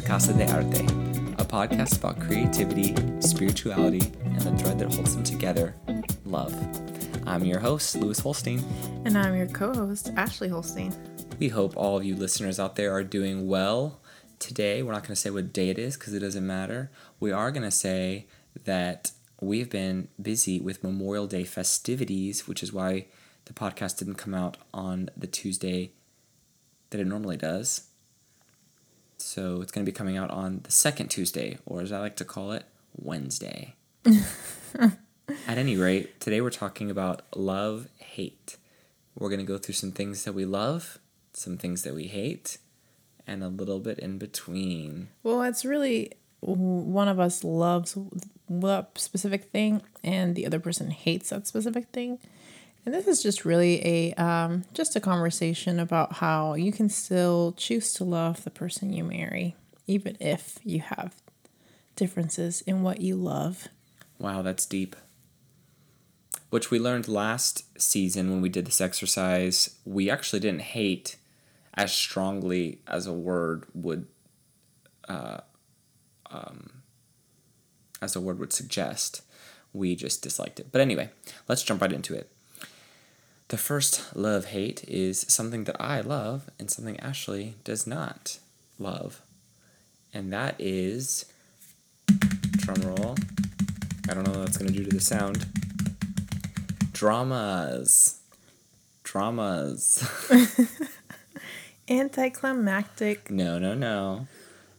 to Casa de Arte, a podcast about creativity, spirituality, and the thread that holds them together love. I'm your host, Lewis Holstein. And I'm your co host, Ashley Holstein. We hope all of you listeners out there are doing well. Today, we're not going to say what day it is because it doesn't matter. We are going to say that we've been busy with Memorial Day festivities, which is why the podcast didn't come out on the Tuesday that it normally does. So it's going to be coming out on the second Tuesday, or as I like to call it, Wednesday. At any rate, today we're talking about love hate. We're going to go through some things that we love, some things that we hate, and a little bit in between. Well, it's really one of us loves what specific thing and the other person hates that specific thing. And this is just really a um, just a conversation about how you can still choose to love the person you marry, even if you have differences in what you love. Wow, that's deep. Which we learned last season when we did this exercise. We actually didn't hate as strongly as a word would, uh, um, as a word would suggest. We just disliked it. But anyway, let's jump right into it. The first love hate is something that I love and something Ashley does not love. And that is drum roll. I don't know what that's gonna do to the sound. Dramas. Dramas. Anticlimactic. no, no, no.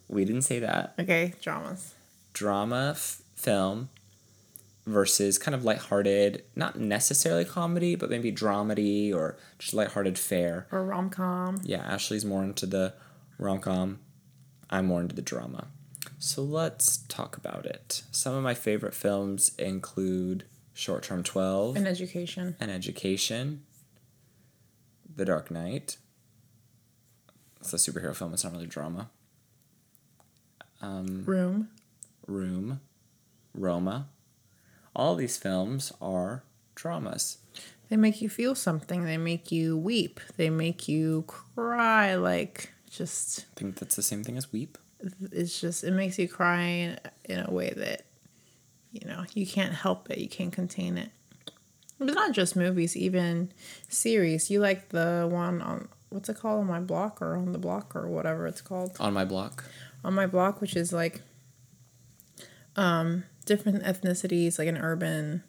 We didn't say that. Okay, dramas. Drama f- film versus kind of lighthearted, not necessarily comedy, but maybe dramedy or just lighthearted fare. Or rom com. Yeah, Ashley's more into the rom com. I'm more into the drama. So let's talk about it. Some of my favorite films include Short Term 12 An Education. An Education, The Dark Knight. It's a superhero film, it's not really drama. Um, Room. Room, Roma. All these films are dramas. They make you feel something. They make you weep. They make you cry. Like, just, I think that's the same thing as Weep. it's just, it makes you cry in, in a way that, you know, you can't help it. You can't contain it. But not just movies, even series. You like the one on, what's it called? On My Block or On the Block or whatever it's called. On my block. On My Block, which is like um, different ethnicities, like an urban,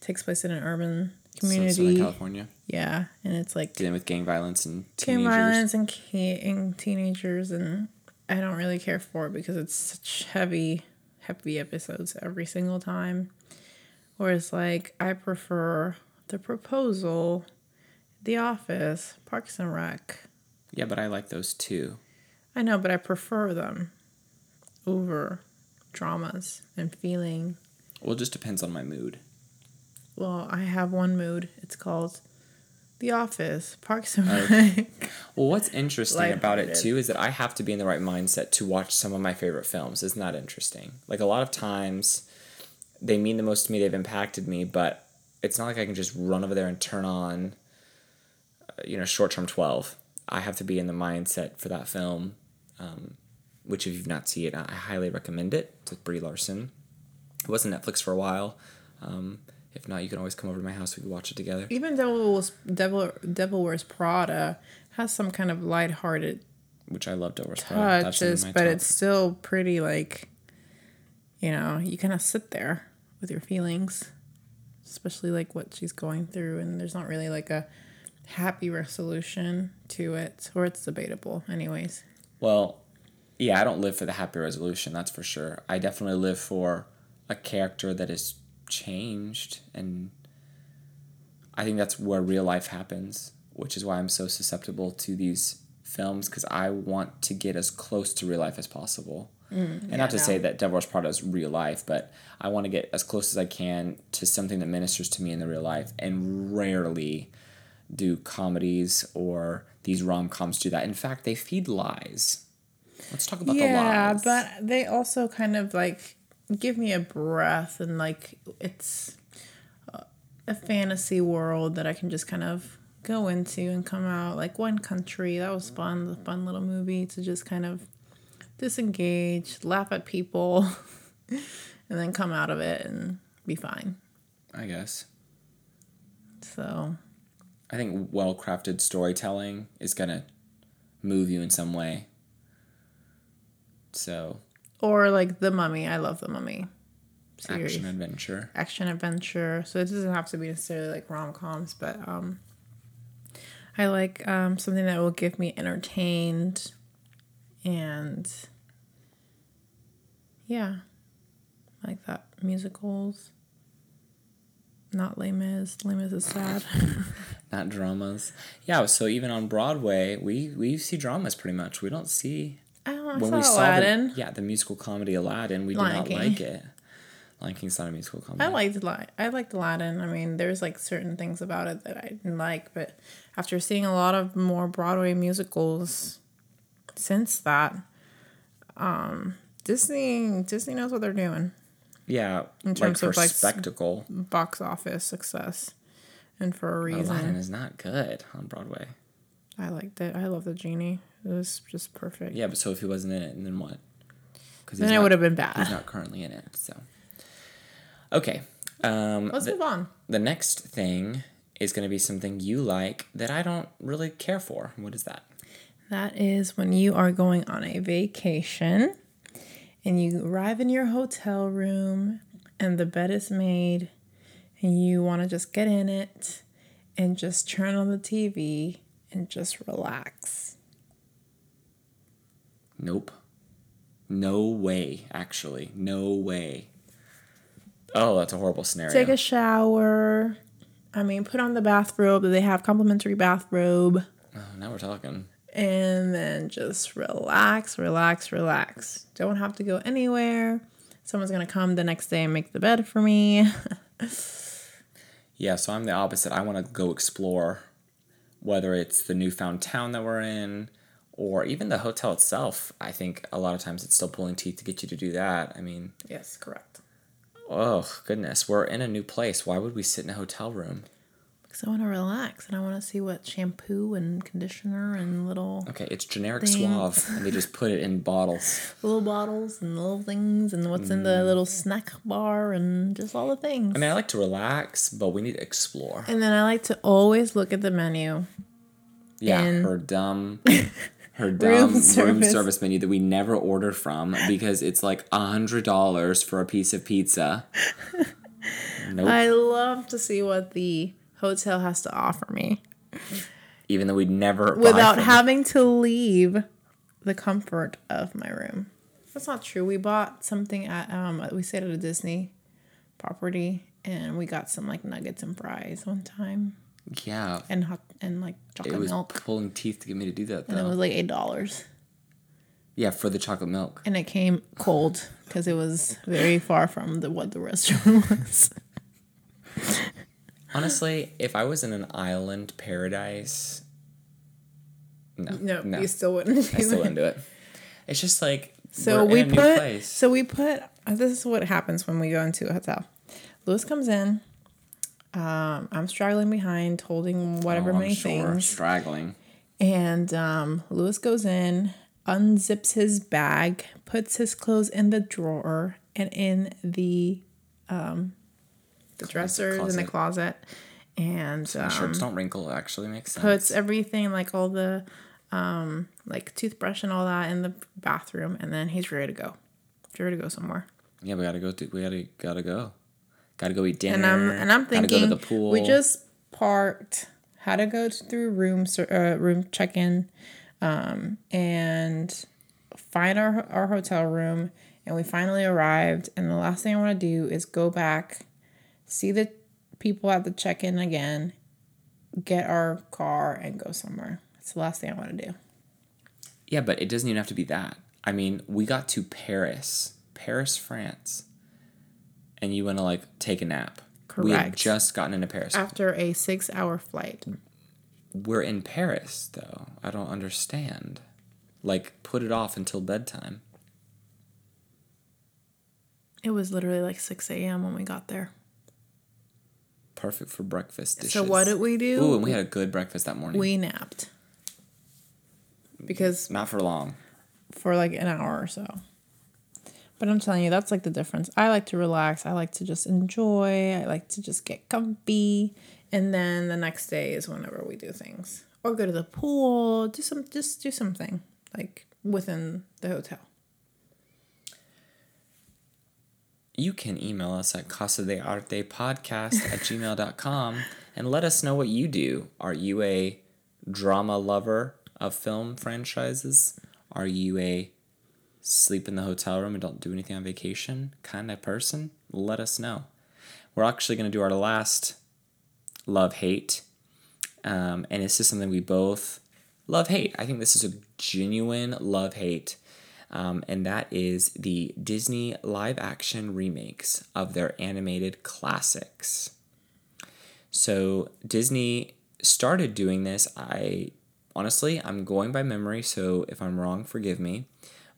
takes place in an urban So- community. Southern California. Yeah. And it's like Dealing with gang violence and gang violence and, and teenagers and i don't really care for it because it's such heavy heavy episodes every single time whereas like i prefer the proposal the office parks and rec Yeah, but I like those too. i know but i prefer them over dramas and feeling Well, it just depends on my mood. well i have one mood it's called the office parks and Okay. Well, what's interesting about it too is that I have to be in the right mindset to watch some of my favorite films. Isn't that interesting? Like a lot of times, they mean the most to me. They've impacted me, but it's not like I can just run over there and turn on, uh, you know, short term twelve. I have to be in the mindset for that film. Um, which, if you've not seen it, I highly recommend it. It's with Brie Larson. It was on Netflix for a while. Um, if not, you can always come over to my house. We can watch it together. even Devil Devil Devil Wears Prada has some kind of lighthearted Which I loved over Prada. That's touches, but top. it's still pretty like you know, you kind of sit there with your feelings, especially like what she's going through and there's not really like a happy resolution to it or it's debatable anyways. Well, yeah, I don't live for the happy resolution, that's for sure. I definitely live for a character that is changed and I think that's where real life happens, which is why I'm so susceptible to these films because I want to get as close to real life as possible. Mm, and not to no. say that Devil Wears Prada is real life, but I want to get as close as I can to something that ministers to me in the real life. And rarely do comedies or these rom coms do that. In fact, they feed lies. Let's talk about yeah, the lies. but they also kind of like give me a breath and like it's a- a fantasy world that I can just kind of go into and come out. Like one country, that was fun, the fun little movie to just kind of disengage, laugh at people, and then come out of it and be fine. I guess. So, I think well crafted storytelling is gonna move you in some way. So or like The Mummy. I love The Mummy. Series. action adventure. action adventure. So it doesn't have to be necessarily like rom coms, but um, I like um, something that will give me entertained, and yeah, I like that musicals. Not Les Mis. Les Mis is sad. Not dramas. Yeah, so even on Broadway, we we see dramas pretty much. We don't see I don't know. I when we saw Aladdin. the yeah the musical comedy Aladdin, we did Lion not King. like it. Lion King's not a musical comedy. I liked Li- I liked Aladdin. I mean, there's like certain things about it that I didn't like, but after seeing a lot of more Broadway musicals since that, um, Disney Disney knows what they're doing. yeah, In like terms for of, like, spectacle. Box office success, and for a reason. Aladdin is not good on Broadway. I liked it. I love the genie. It was just perfect. Yeah, but so if he wasn't in it, and then what? Because then it would have been bad. He's not currently in it, so. Okay. Um, Let's the, move on. the next thing is going to be something you like that I don't really care for. What is that? That is when you are going on a vacation and you arrive in your hotel room and the bed is made and you want to just get in it and just turn on the TV and just relax. Nope. No way, actually. No way. Oh, that's a horrible scenario. Take a shower. I mean, put on the bathrobe. They have complimentary bathrobe. oh, now we're talking. and then just relax, relax, relax. Don't have to go anywhere. Someone's gonna come the next day and make the bed for me. Yeah, so I'm the opposite. I want to go explore, whether it's the newfound town that we're in, or even the hotel itself. I think a lot of times it's still pulling teeth to get you to do that. I mean, yes, correct. oh goodness, we're in a new place. Why would we sit in a hotel room? Because I want to relax and I want to see what shampoo and conditioner and little Okay, it's generic Thing. Suave, and they just put it in bottles. little bottles and little things and what's in the mm. little snack bar and just all the things. I mean, I like to relax, but we need to explore. and then I like to always look at the menu. Yeah, And- her dumb, her dumb room service. service. menu that we never order from because it's like a hundred dollars for a piece of pizza. Nope. I love to see what the hotel has to offer me. Even though we'd never without having to leave the comfort of my room. That's not true. We bought something at um we stayed at a Disney property and we got some like nuggets and fries one time Yeah, and hot and like it chocolate was milk pulling teeth to get me to do that and it was like eight dollars yeah, for the chocolate milk. and it came cold because it was very far from the what the restaurant was. Honestly, if I was in an island paradise, no, No, no, you still wouldn't. I still wouldn't do it. It's just like So we in a new put so we put this is what happens when we go into a hotel. Lewis comes in. Um, I'm straggling behind, holding whatever Oh, many sure, things, straggling. and um, Lewis goes in, unzips his bag, puts his clothes in the drawer and in the um, the dressers in the closet, and um, Shirts don't wrinkle. Actually, makes sense. puts everything like all the um like toothbrush and all that in the bathroom, and then he's ready to go. He's ready to go somewhere. Yeah, we gotta go. To, we gotta gotta go. Gotta go eat dinner. and I'm and I'm gotta go to the pool. we just parked, had to go through room uh, room check in, um, and find our our hotel room, and we finally arrived. And the last thing I want to do is go back, see the people at the check in again, get our car, and go somewhere. That's the last thing I want to do. yeah, but it doesn't even have to be that. I mean, we got to Paris, Paris, France, and you want to like take a nap. Correct. We had just gotten into Paris. After a six hour flight, We're in Paris, though. I don't understand. Like, put it off until bedtime. it was literally like six a.m. when we got there. Perfect for breakfast dishes. So what did we do? Ooh, and we had a good breakfast that morning. we napped because Not for long. for like an hour or so. But I'm telling you, that's like the difference. I like to relax. I like to just enjoy. I like to just get comfy. And then the next day is whenever we do things. Or go to the pool, do some just do something like within the hotel. You can email us at casa de arte podcast at gmail.com and let us know what you do. Are you a drama lover of film franchises? Are you a sleep in the hotel room and don't do anything on vacation kind of person? Let us know. We're actually going to do our last love hate. Um, and this is something we both love hate. I think this is a genuine love hate. Um, and that is the Disney live action remakes of their animated classics. So Disney started doing this. I honestly, I'm going by memory, so if I'm wrong, forgive me.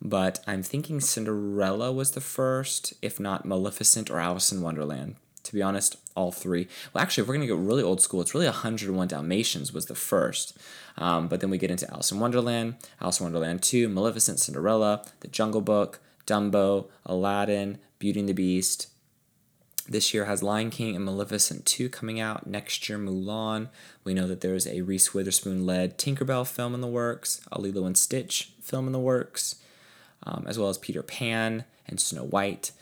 But I'm thinking Cinderella was the first, if not Maleficent or Alice in Wonderland. To be honest, all three. Well, actually, if we're going to go really old school, it's really 101 Dalmatians was the first. Um, but then we get into Alice in Wonderland, Alice in Wonderland 2, Maleficent, Cinderella, The Jungle Book, Dumbo, Aladdin, Beauty and the Beast. This year has Lion King and Maleficent 2 coming out. Next year, Mulan. We know that there's a Reese Witherspoon led Tinkerbell film in the works, a Lilo and Stitch film in the works, um, as well as Peter Pan and Snow White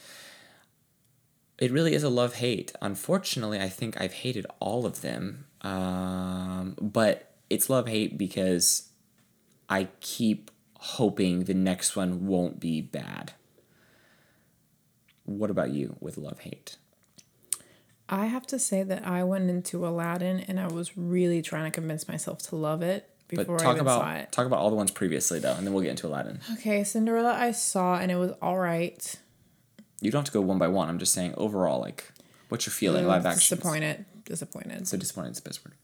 it really is a love hate. Unfortunately, I think I've hated all of them. Um, but it's love hate because I keep hoping the next one won't be bad. What about you with love hate? I have to say that I went into Aladdin and I was really trying to convince myself to love it before but talk about talk about all the ones previously though, and then we'll get into Aladdin. Okay, Cinderella I saw and it was all right. You don't have to go one by one. I'm just saying overall, like, what's your feeling? Live action. Disappointed. Disappointed. So disappointed is the best word.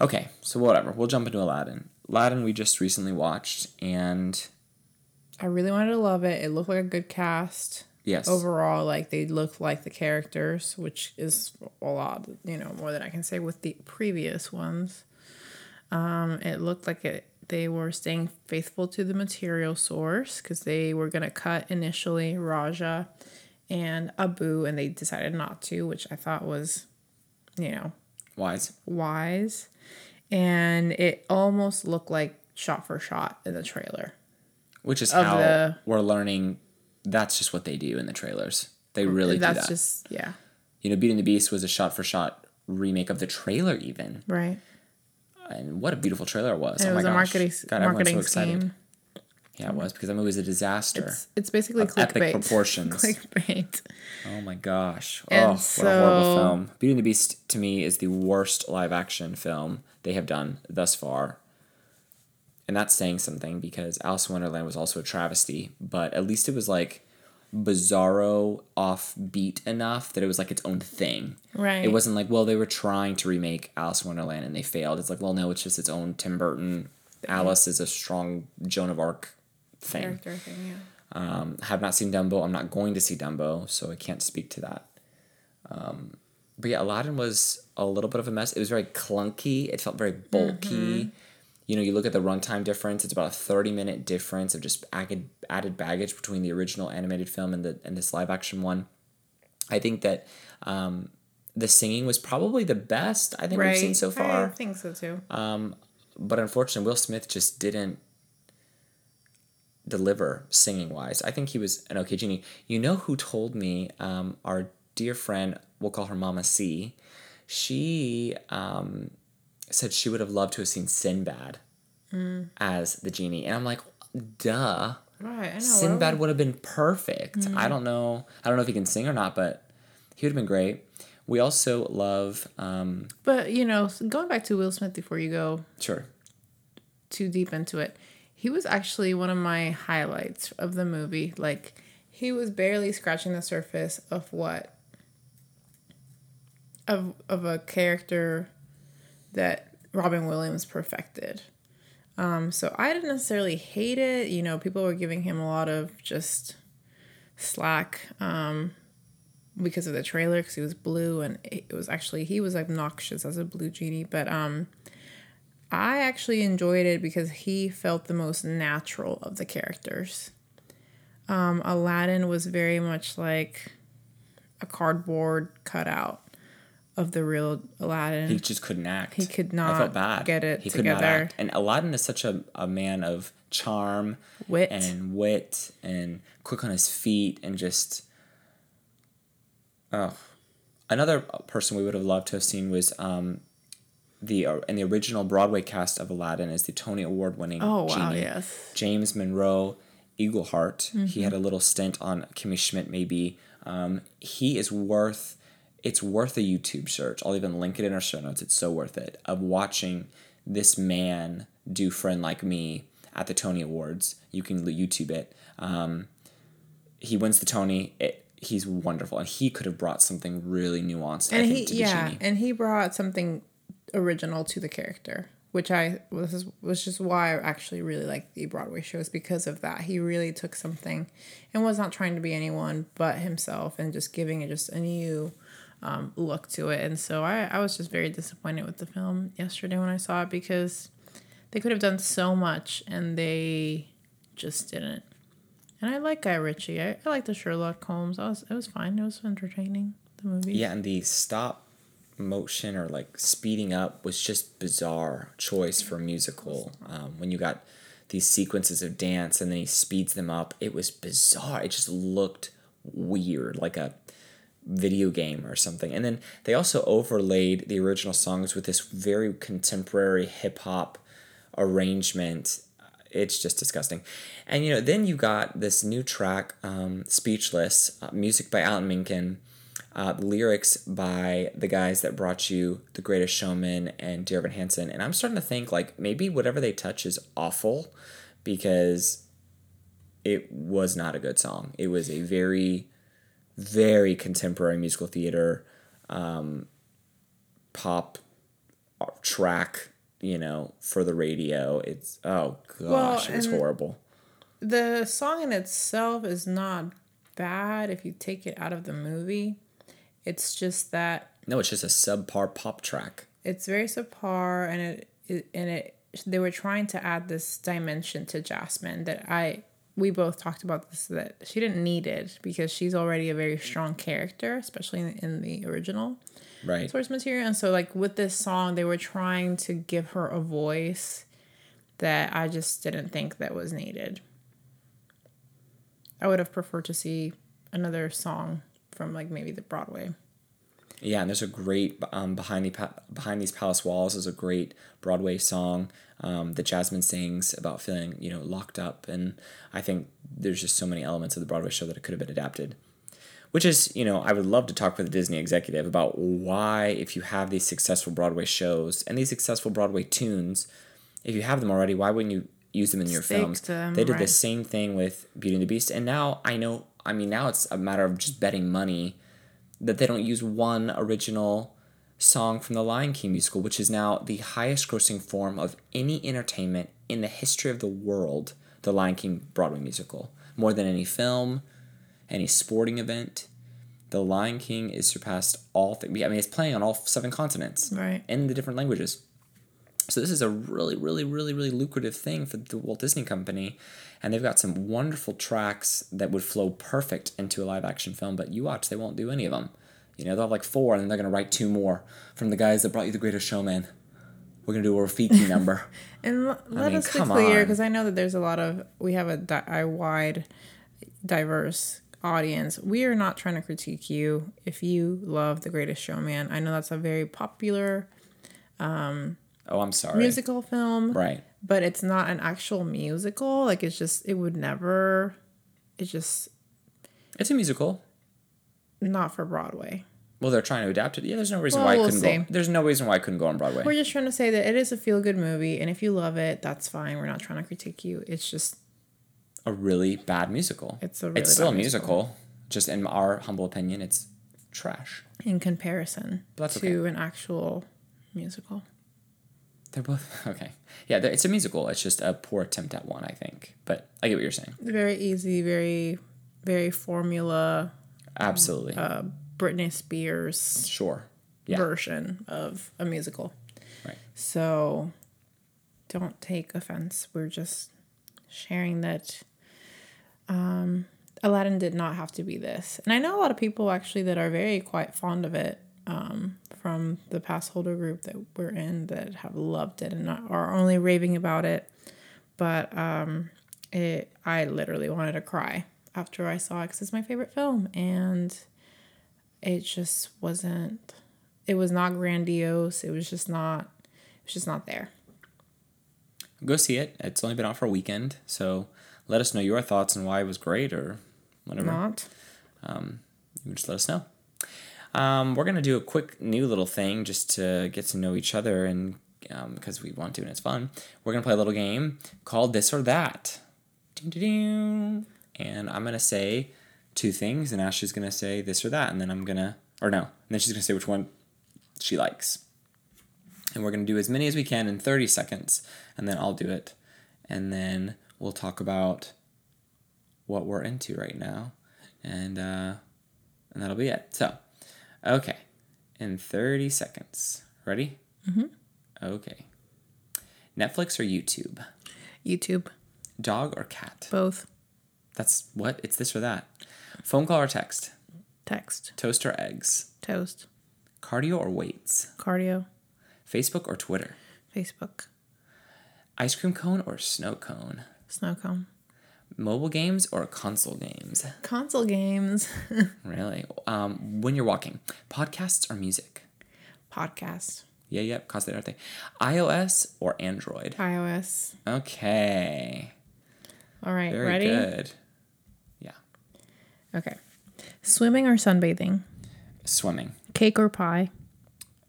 Okay, so whatever. We'll jump into Aladdin. Aladdin we just recently watched, and I really wanted to love it. It looked like a good cast. yes, Overall, like they look like the characters, which is a lot, you know, more than I can say with the previous ones. Um, it looked like it they were staying faithful to the material source because they were gonna cut initially Rajah and Abu, and they decided not to, which I thought was, you know, wise. wise. And it almost looked like shot for shot in the trailer. Which is how the- we're learning. That's just what they do in the trailers. They really do That's that. just yeah, you know, Beauty and the Beast was a shot for shot remake of the trailer, even. right. And what a beautiful trailer it was! Oh was my a gosh. marketing God, marketing so excited. scheme. Yeah, it was because that movie was a disaster. It's, it's basically Of epic proportions. clickbait. Oh my gosh. Oh, and oh, what a horrible film. Beauty and the Beast to me is the worst live action film they have done thus far. And that's saying something because Alice in Wonderland was also a travesty, but at least it was like bizarro offbeat enough that it was like its own thing. Right. It wasn't like, well, they were trying to remake Alice in Wonderland and they failed. It's like, well, no, it's just its own Tim Burton. Alice is a strong Joan of Arc thing. character thing. Yeah. Um, have not seen Dumbo. I'm not going to see Dumbo, so I can't speak to that. Um, but yeah, Aladdin was a little bit of a mess. It was very clunky. It felt very bulky. You know, you look at the runtime difference. It's about a 30 minute difference of just added added baggage between the original animated film and the and this live action one. I think that um, the singing was probably the best I think we've seen so I far. think so too. But unfortunately, Will Smith just didn't deliver singing wise. I think he was an okay genie. You know who told me? Um, our dear friend, we'll call her Mama C. She um, said she would have loved to have seen Sinbad as the genie, and I'm like, duh. right. I know. Sinbad would have been perfect. Mm-hmm. I don't know. I don't know if he can sing or not, but he would have been great. We also love, um, But you know, going back to Will Smith before you go sure, too deep into it, he was actually one of my highlights of the movie. Like he was barely scratching the surface of what of of a character that Robin Williams perfected. Um, so I didn't necessarily hate it. You know, people were giving him a lot of just slack um, because of the trailer because he was blue and it was actually he was obnoxious as a blue genie. But um, I actually enjoyed it because he felt the most natural of the characters. Um, Aladdin was very much like a cardboard cutout of the real Aladdin. He just couldn't act. He could I not felt bad. get it He could not together. act. And Aladdin is such a, a man of charm Wit. and wit and quick on his feet and just oh another person we would have loved to have seen was um the uh, in the original Broadway cast of Aladdin is the Tony Award winning oh wow, genie. yes. James Monroe Iglehart. He Mm-hmm. had a little stint on Kimmy Schmidt, maybe. Um, he is worth. It's worth a YouTube search. I'll even link it in our show notes. It's so worth it of watching this man do "Friend Like Me" at the Tony Awards. You can YouTube it. Um, he wins the Tony. It, he's wonderful, and he could have brought something really nuanced. I And think he yeah, and he brought something original to the character, which I was is was just why I actually really like the Broadway shows because of that. He really took something and was not trying to be anyone but himself and just giving it just a new um, look to it. And so I, I was just very disappointed with the film yesterday when I saw it because they could have done so much and they just didn't. And I like Guy Ritchie. I, I like the Sherlock Holmes. I was it was fine. It was entertaining. The movie. Yeah, and the stop motion or like speeding up was just bizarre choice for musical. Um, when you got these sequences of dance and then he speeds them up, it was bizarre. It just looked weird, like a video game or something. And then they also overlaid the original songs with this very contemporary hip hop arrangement. It's just disgusting. And you know, then you got this new track, um, Speechless, uh, music by Alan Menken, uh, lyrics by the guys that brought you The Greatest Showman and Dear Evan Hansen. And I'm starting to think like maybe whatever they touch is awful because it was not a good song. It was a very, very contemporary musical theater um, pop track, you know, for the radio. It's oh gosh, it was horrible. the song in itself is not bad if you take it out of the movie. It's just that No, it's just a subpar pop track. it's very subpar and it, it and it they were trying to add this dimension to Jasmine that I we both talked about this that she didn't need it because she's already a very strong character, especially in, in the original Right. source material. And so like with this song, they were trying to give her a voice that I just didn't think that was needed. I would have preferred to see another song from like maybe the Broadway. Yeah, and there's a great um, behind the pa- behind these palace walls is a great Broadway song um, that Jasmine sings about feeling you know locked up, and I think there's just so many elements of the Broadway show that it could have been adapted. Which is, you know, I would love to talk with a Disney executive about why, if you have these successful Broadway shows and these successful Broadway tunes, if you have them already, why wouldn't you use them in your Stick films? them, they did the same thing with Beauty and the Beast, and now I know. I mean, now it's a matter of just betting money that they don't use one original song from the Lion King musical, which is now the highest grossing form of any entertainment in the history of the world, the Lion King Broadway musical. More than any film, any sporting event. The Lion King is surpassed all th- I mean it's playing on all seven continents Right. in the different languages. So this is a really, really, really, really lucrative thing for the Walt Disney Company, and they've got some wonderful tracks that would flow perfect into a live action film. But you watch, they won't do any of them. You know, they'll have like four, and then they're gonna write two more from the guys that brought you The Greatest Showman. We're gonna do a Rafiki number. And let mean, us be clear, because I know that there's a lot of we have a, di- a wide, diverse audience. We are not trying to critique you if you love The Greatest Showman. I know that's a very popular um, Oh, I'm sorry. musical film, Right. but it's not an actual musical. Like it's just it would never. It's just It's a musical. not for Broadway. Well, they're trying to adapt it. Yeah, there's no reason Well, why we'll I couldn't see. go. There's no reason why I couldn't go on Broadway. We're just trying to say that it is a feel good movie, and if you love it, that's fine. We're not trying to critique you. It's just a really bad musical. It's a really it's still a musical. Just in our humble opinion, it's trash. in comparison That's to an actual musical. They're both okay. Yeah, it's a musical. It's just a poor attempt at one, I think. But I get what you're saying. Very easy, very, very formula. Absolutely. Uh, Britney Spears sure. Yeah. version of a musical. Right. So, don't take offense. We're just sharing that um, Aladdin did not have to be this. And I know a lot of people actually that are very quite fond of it um, from the pass holder group that we're in that have loved it and are only raving about it. But um, it, I literally wanted to cry after I saw it because it's my favorite film. And it just wasn't, it was not grandiose. It was just not, it was just not there. Go see it. It's only been out for a weekend. So let us know your thoughts and why it was great or whatever. Not. Um, you can just let us know. Um, we're gonna do a quick new little thing just to get to know each other and um, because we want to and it's fun. We're gonna play a little game called This or That. And I'm gonna say two things, and Ashley's gonna say this or that, and then I'm gonna or no, and then she's gonna say which one she likes. And we're gonna do as many as we can in 30 seconds, and then I'll do it, and then we'll talk about what we're into right now, and uh, and that'll be it. So, okay, in 30 seconds. Ready? Mm-hmm. Okay. Netflix or YouTube? YouTube. Dog or cat? Both. That's what? It's this or that. Phone call or text? Text. Toast or eggs? Toast. Cardio or weights? Cardio. Facebook or Twitter? Facebook. Ice cream cone or snow cone? Snow cone. Mobile games or console games? Console games. Really? Um, when you're walking, podcasts or music? Podcast. Yeah, yep, yeah, de arte. iOS or Android? iOS. Okay. All right, Very ready? good. Yeah. Okay. Swimming or sunbathing? Swimming. Cake or pie?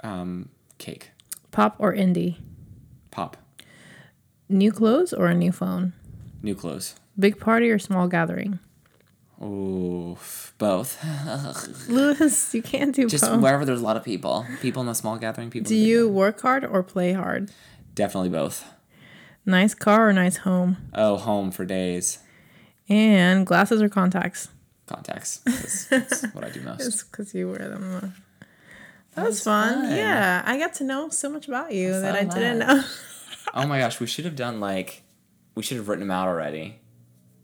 Um, cake. Pop or indie? Pop. New clothes or a new phone? New clothes. Big party or small gathering? Ooh, both. Lewis, you can't do both. Just both. wherever there's a lot of people. People in the small gathering, people. Do in the big you gathering. work hard or play hard? Definitely both. Nice car or nice home? Oh, home for days. And glasses or contacts? Contacts. That's, that's what I do most. It's because you wear them. That was fun. fun. Yeah, I got to know so much about you that I didn't know. Oh my gosh, we should have done like, we should have written them out already.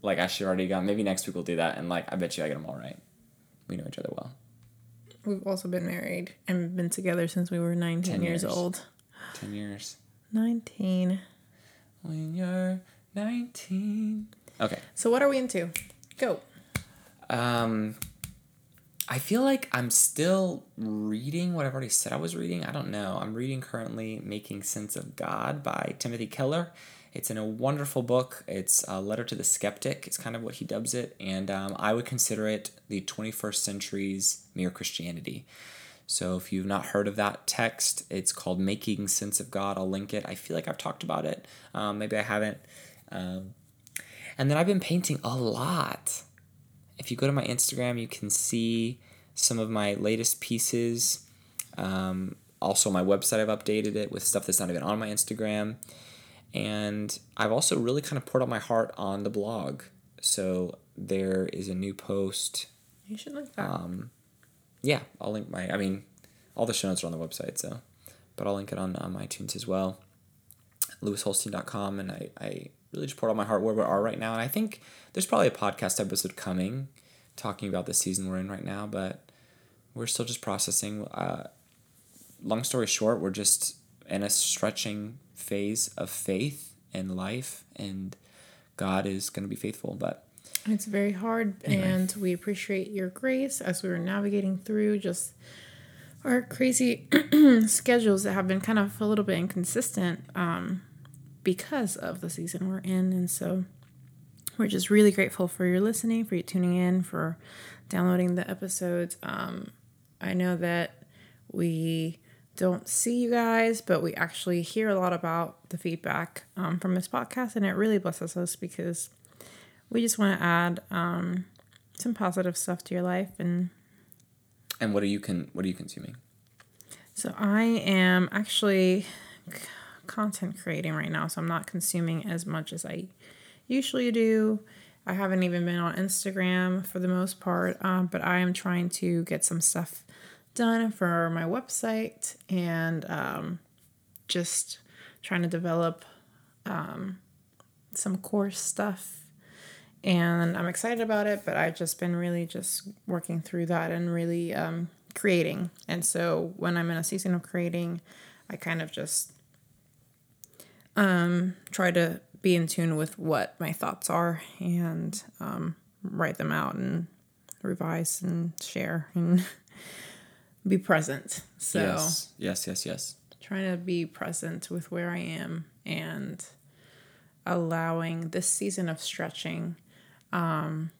Like I should already got. Maybe next week we'll do that, and like I bet you I get them all right. We know each other well. We've also been married and been together since we were 19 10 years years. old. Ten years. 19. When you're nineteen. Okay. So, what are we into? Go. Um, I feel like I'm still reading what I've already said I was reading. I don't know. I'm reading currently Making Sense of God by Timothy Keller. It's in a wonderful book. It's a letter to the skeptic. It's kind of what he dubs it, and um, I would consider it the 21st century's mere Christianity. So if you've not heard of that text, it's called Making Sense of God. I'll link it. I feel like I've talked about it. Um, maybe I haven't. Um, and then I've been painting a lot. If you go to my Instagram, you can see some of my latest pieces. Um, also, my website, I've updated it with stuff that's not even on my Instagram. And I've also really kind of poured out my heart on the blog. So there is a new post. You should like that. Um, yeah, I'll link my, I mean, all the show notes are on the website, so, but I'll link it on um, iTunes as well. LewisHolstein.com. And I, I really just poured out my heart where we are right now. And I think there's probably a podcast episode coming talking about the season we're in right now, but we're still just processing. Uh, long story short, we're just in a stretching phase of faith and life, and God is going to be faithful. But It's very hard, Anyway. and we appreciate your grace as we were navigating through just our crazy schedules that have been kind of a little bit inconsistent um, because of the season we're in. And so we're just really grateful for your listening, for you tuning in, for downloading the episodes. Um, I know that we don't see you guys, but we actually hear a lot about the feedback um, from this podcast, and it really blesses us because we just want to add um, some positive stuff to your life. And and what are you con what are you consuming? so I am actually c- content creating right now, so I'm not consuming as much as I usually do. I haven't even been on Instagram for the most part, um, but I am trying to get some stuff done for my website and um, just trying to develop um, some course stuff and I'm excited about it, but I've just been really just working through that and really um, creating. And so when I'm in a season of creating, I kind of just um, try to be in tune with what my thoughts are and um, write them out and revise and share and be present. So yes, yes, yes, yes. Trying to be present with where I am and allowing this season of stretching um,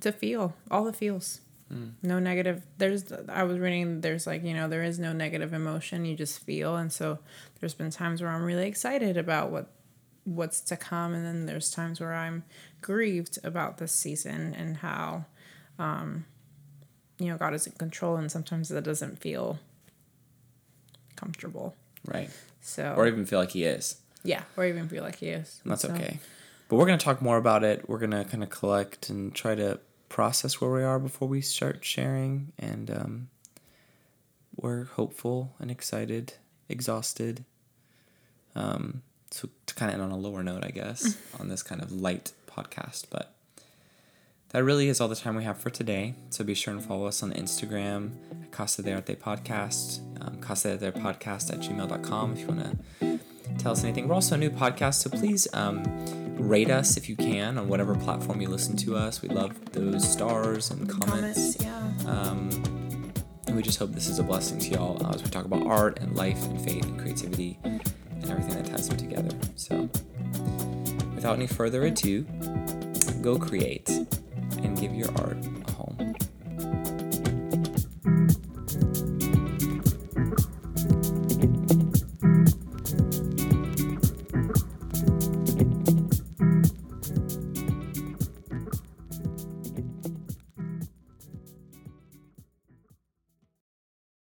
to feel all the feels. Mm. No negative. There's, I was reading, there's like, you know, there is no negative emotion. You just feel. And so there's been times where I'm really excited about what, what's to come. And then there's times where I'm grieved about this season and how, um, you know, God is in control. And sometimes that doesn't feel comfortable. Right. So, or even feel like he is. Yeah. Or even feel like he is. And that's so, okay. But we're going to talk more about it. We're going to kind of collect and try to process where we are before we start sharing. And um, we're hopeful and excited, exhausted. Um, so to kind of end on a lower note, I guess, on this kind of light podcast. But that really is all the time we have for today. So be sure and follow us on Instagram at Casa de Arte Podcast, um, Casa de Arte Podcast at gmail.com if you want to tell us anything. We're also a new podcast, so please um, rate us if you can on whatever platform you listen to us. We love those stars and comments. comments yeah. Um, and we just hope this is a blessing to y'all uh, as we talk about art and life and faith and creativity and everything that ties them together. So, without any further ado, go create give your art